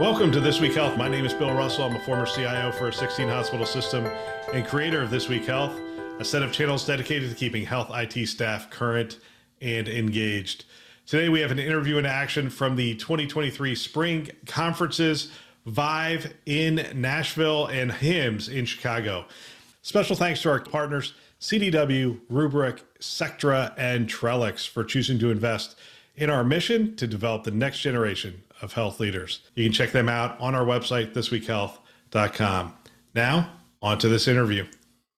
Welcome to This Week Health. My name is Bill Russell. I'm a former CIO for a 16 hospital system and creator of This Week Health, a set of channels dedicated to keeping health IT staff current and engaged. Today, we have an interview in action from the 2023 spring conferences Vive in Nashville and HIMSS in Chicago. Special thanks to our partners, CDW, Rubrik, Sectra, and Trellix for choosing to invest in our mission to develop the next generation of health leaders. You can check them out on our website, thisweekhealth.com. Now, on to this interview.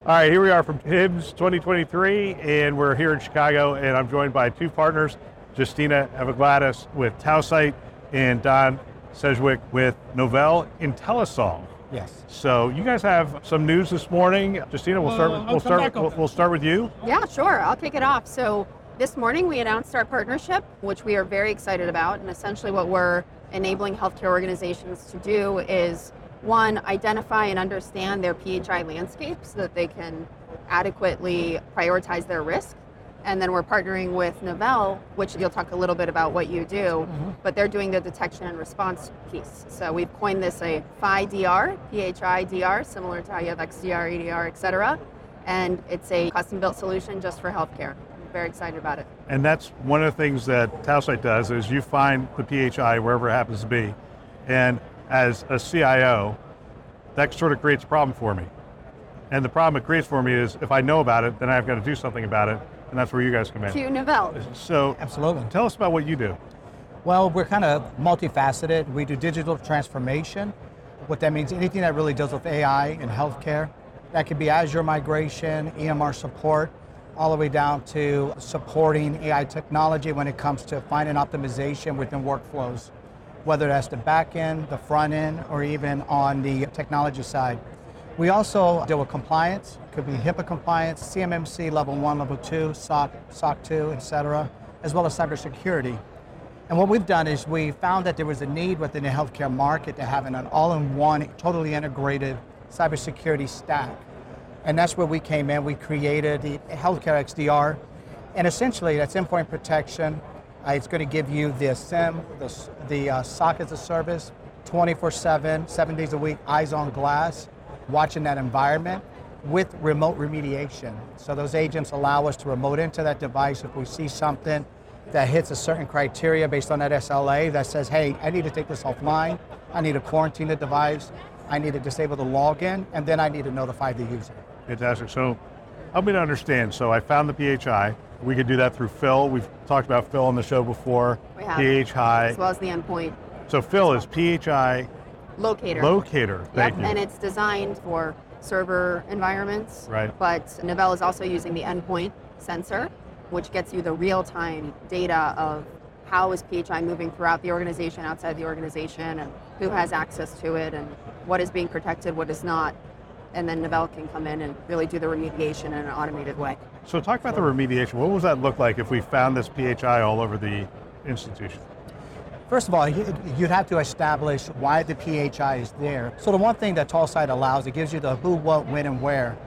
All right, here we are from HIMSS 2023, and we're here in Chicago, and I'm joined by two partners, Justyna Evlogiadis with Tausight and Don Szewczyk with Novelle IntelliSolve. Yes. So you guys have some news this morning. Justina, we'll start. With, we'll start. We'll, we'll start with you. Yeah, sure. I'll kick it off. So this morning we announced our partnership, which we are very excited about. And essentially, what we're enabling healthcare organizations to do is one, identify and understand their PHI landscape so that they can adequately prioritize their risk. And then we're partnering with Novelle, which you'll talk a little bit about what you do, mm-hmm. but they're doing the detection and response piece. So we've coined this a PHI-DR, PHI-DR, similar to how you have XDR, EDR, et cetera. And it's a custom built solution just for healthcare very excited about it. And that's one of the things that Tausight does is you find the PHI wherever it happens to be. And as a CIO, that sort of creates a problem for me. And the problem it creates for me is if I know about it, then I've got to do something about it. And that's where you guys come in. Q Novelle. So absolutely. Tell us about what you do. Well, we're kind of multifaceted. We do digital transformation. What that means, anything that really deals with AI in healthcare. That could be Azure migration, EMR support, all the way down to supporting AI technology when it comes to finding optimization within workflows, whether that's the back end, the front end, or even on the technology side. We also deal with compliance, could be HIPAA compliance, CMMC level one, level two, SOC, SOC 2, et cetera, as well as cybersecurity. And what we've done is we found that there was a need within the healthcare market to have an all-in-one, totally integrated cybersecurity stack. And that's where we came in. We created the Healthcare XDR. And essentially, that's endpoint protection. Uh, it's going to give you the SIEM, the, the uh, SOC as a service, 24 7, seven days a week, eyes on glass, watching that environment with remote remediation. So those agents allow us to remote into that device if we see something that hits a certain criteria based on that SLA that says, hey, I need to take this offline, I need to quarantine the device, I need to disable the login, and then I need to notify the user. Fantastic. So help me to understand. So I found the PHI. We could do that through Phil. We've talked about Phil on the show before. We have. PHI. As well as the endpoint. So Phil is PHI locator. Locator. Thank yep. you. And it's designed for server environments. Right. But Novelle is also using the endpoint sensor, which gets you the real-time data of how is PHI moving throughout the organization, outside the organization, and who has access to it, and what is being protected, what is not and then Novelle can come in and really do the remediation in an automated way. So talk about the remediation. What would that look like if we found this PHI all over the institution? First of all, you'd have to establish why the PHI is there. So the one thing that Tausight allows, it gives you the who, what, when, and where,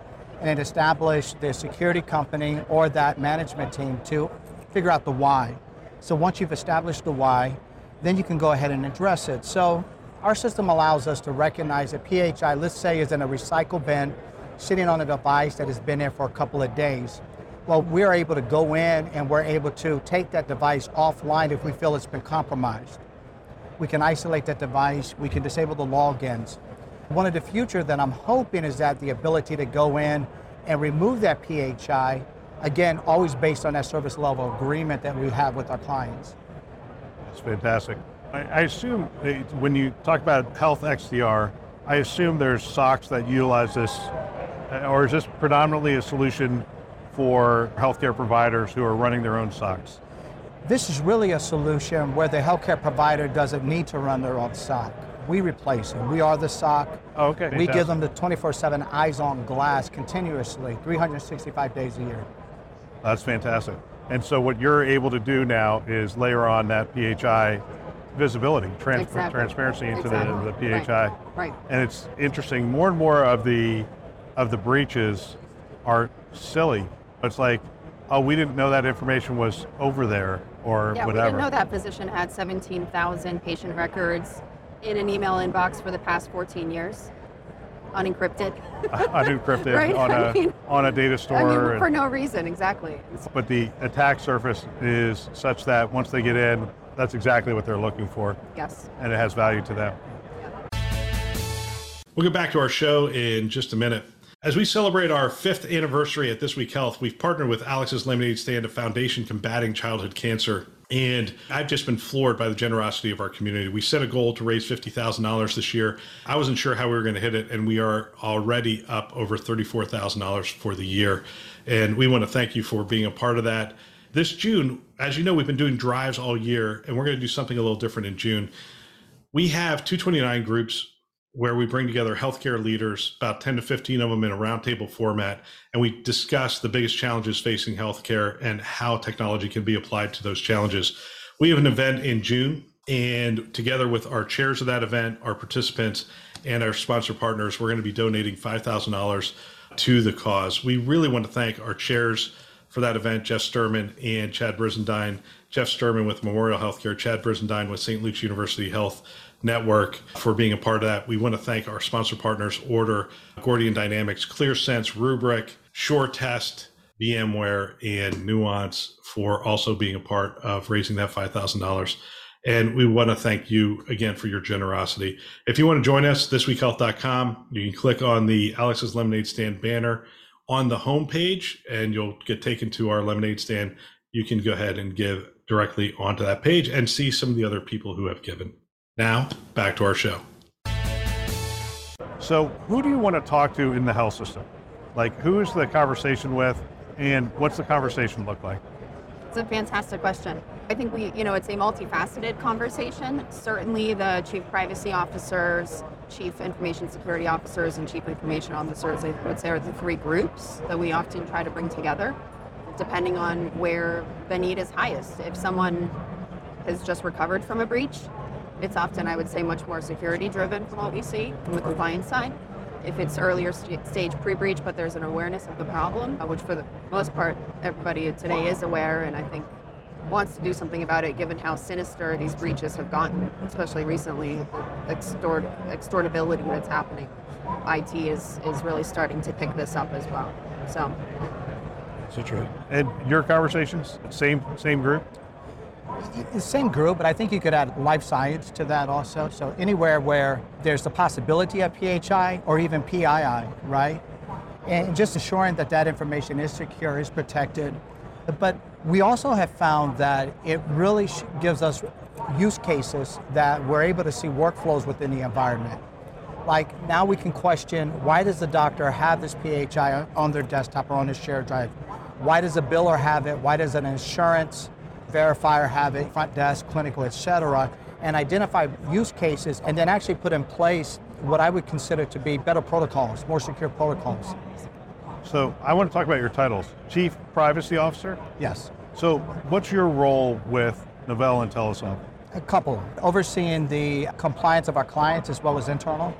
and it establishes the security company or that management team to figure out the why. So once you've established the why, then you can go ahead and address it. So our system allows us to recognize a PHI, let's say, is in a recycle bin, sitting on a device that has been there for a couple of days. Well, we're able to go in and we're able to take that device offline if we feel it's been compromised. We can isolate that device, we can disable the logins. One of the future that I'm hoping is that the ability to go in and remove that PHI, again, always based on that service level agreement that we have with our clients. That's fantastic. I, assume when you talk about Health XDR, I assume there's SOCs that utilize this, uh, or is this predominantly a solution for healthcare providers who are running their own SOCs? This is really a solution where the healthcare provider doesn't need to run their own SOC. We replace it. We are the SOC. Oh, okay. We give them the 24/7 eyes on glass continuously, 365 days a year. That's fantastic. And so what you're able to do now is layer on that PHI visibility, trans- Exactly. transparency into Exactly. the, the PHI. Right. And it's interesting. More and more of the of the breaches are silly. It's like, oh, we didn't know that information was over there or Yeah, we didn't know that physician had 17,000 patient records in an email inbox for the past 14 years, unencrypted. Unencrypted Right? on I a mean- on a data store. I mean, and- for no reason, exactly. But the attack surface is such that once they get in, that's exactly what they're looking for, Yes. and it has value to them. We'll get back to our show in just a minute. As we celebrate our fifth anniversary at This Week Health, we've partnered with Alex's Lemonade Stand, a foundation combating childhood cancer. And I've just been floored by the generosity of our community. We set a goal to raise $50,000 this year. I wasn't sure how we were going to hit it, and we are already up over $34,000 for the year. And we want to thank you for being a part of that. This June, as you know, we've been doing drives all year, and we're going to do something a little different in June. We have 229 groups where we bring together healthcare leaders, about 10 to 15 of them in a roundtable format, and we discuss the biggest challenges facing healthcare and how technology can be applied to those challenges. We have an event in June, and together with our chairs of that event, our participants, and our sponsor partners, we're going to be donating $5,000 to the cause. We really want to thank our chairs for that event, Jeff Sturman and Chad Brizendine. Jeff Sturman with Memorial Healthcare, Chad Brizendine with St. Luke's University Health Network for being a part of that. We want to thank our sponsor partners, Order, Gordian Dynamics, ClearSense, Rubrik, Sure Test, VMware, and Nuance for also being a part of raising that $5,000. And we want to thank you again for your generosity. If you want to join us, thisweekhealth.com, you can click on the Alex's Lemonade Stand banner on the homepage and you'll get taken to our lemonade stand. You can go ahead and give directly onto that page and see some of the other people who have given. Now, back to our show. So, who do you want to talk to in the health system? Like, who is the conversation with, and what's the conversation look like? It's a fantastic question. I think we, you know, it's a multifaceted conversation. Certainly, the chief privacy officers, chief information security officers, and chief information officers, I would say, are the three groups that we often try to bring together, depending on where the need is highest. If someone has just recovered from a breach, it's often, I would say, much more security driven from what we see from the compliance side. If it's earlier st- stage pre-breach, but there's an awareness of the problem, uh, which for the most part everybody today is aware, and I think wants to do something about it, given how sinister these breaches have gotten, especially recently, extort extortability that's happening. IT is is really starting to pick this up as well. So So true. And your conversations, same same group. The same group, but I think you could add life science to that also. So anywhere where there's the possibility of PHI or even PII, right? And just assuring that that information is secure, is protected. But we also have found that it really gives us use cases that we're able to see workflows within the environment. Like now we can question why does the doctor have this PHI on their desktop or on his shared drive? Why does a biller have it? Why does an insurance verifier have it, front desk, clinical, et cetera, and identify use cases and then actually put in place what I would consider to be better protocols, more secure protocols. So, I want to talk about your titles. Chief Privacy Officer. Yes. So, what's your role with Novelle IntelliSolve? A couple. Overseeing the compliance of our clients as well as internal.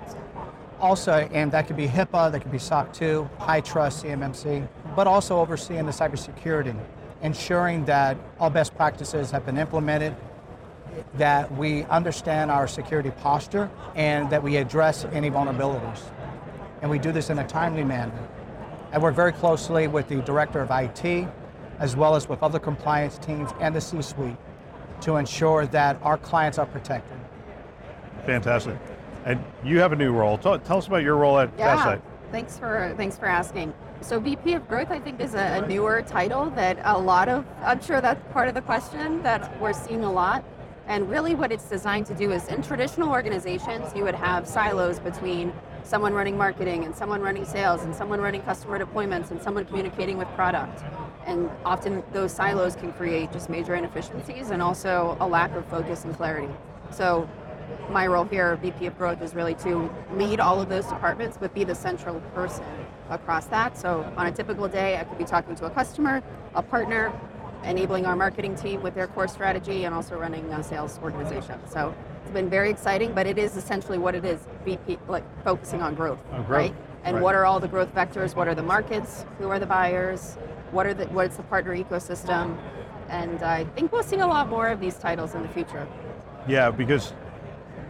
Also, and that could be HIPAA, that could be SOC 2, HITRUST, CMMC, but also overseeing the cybersecurity, ensuring that all best practices have been implemented, that we understand our security posture, and that we address any vulnerabilities. And we do this in a timely manner. I work very closely with the director of IT, as well as with other compliance teams and the C-suite to ensure that our clients are protected. Fantastic. And you have a new role. Tell, tell us about your role at Yeah, Tausight. thanks for thanks for asking. So VP of Growth, I think, is a, a newer title that a lot of I'm sure that's part of the question that we're seeing a lot. And really, what it's designed to do is, in traditional organizations, you would have silos between someone running marketing and someone running sales and someone running customer deployments and someone communicating with product. And often those silos can create just major inefficiencies and also a lack of focus and clarity. So my role here, VP of Growth, is really to lead all of those departments, but be the central person across that. So on a typical day, I could be talking to a customer, a partner, enabling our marketing team with their core strategy, and also running a sales organization. So it's been very exciting, but it is essentially what it is, VP, like focusing on growth, On growth, right? And right. what are all the growth vectors? What are the markets? Who are the buyers? What are the what's the partner ecosystem? And I think we'll see a lot more of these titles in the future. Yeah, because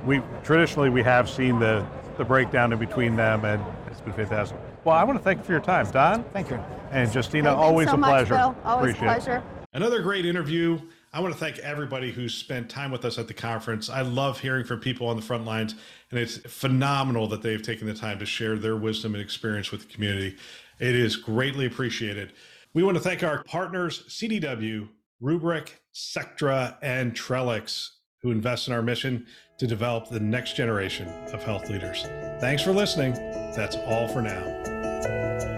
we traditionally we have seen the the breakdown in between them, and it's been fantastic. Well, I want to thank you for your time, Don Thank you. and Justyna. Thanks always so a much, pleasure. Bill. Always Appreciate a it. Another great interview. I want to thank everybody who spent time with us at the conference. I love hearing from people on the front lines, and it's phenomenal that they've taken the time to share their wisdom and experience with the community. It is greatly appreciated. We want to thank our partners, CDW, Rubrik, Sectra, and Trellix, who invest in our mission to develop the next generation of health leaders. Thanks for listening. That's all for now.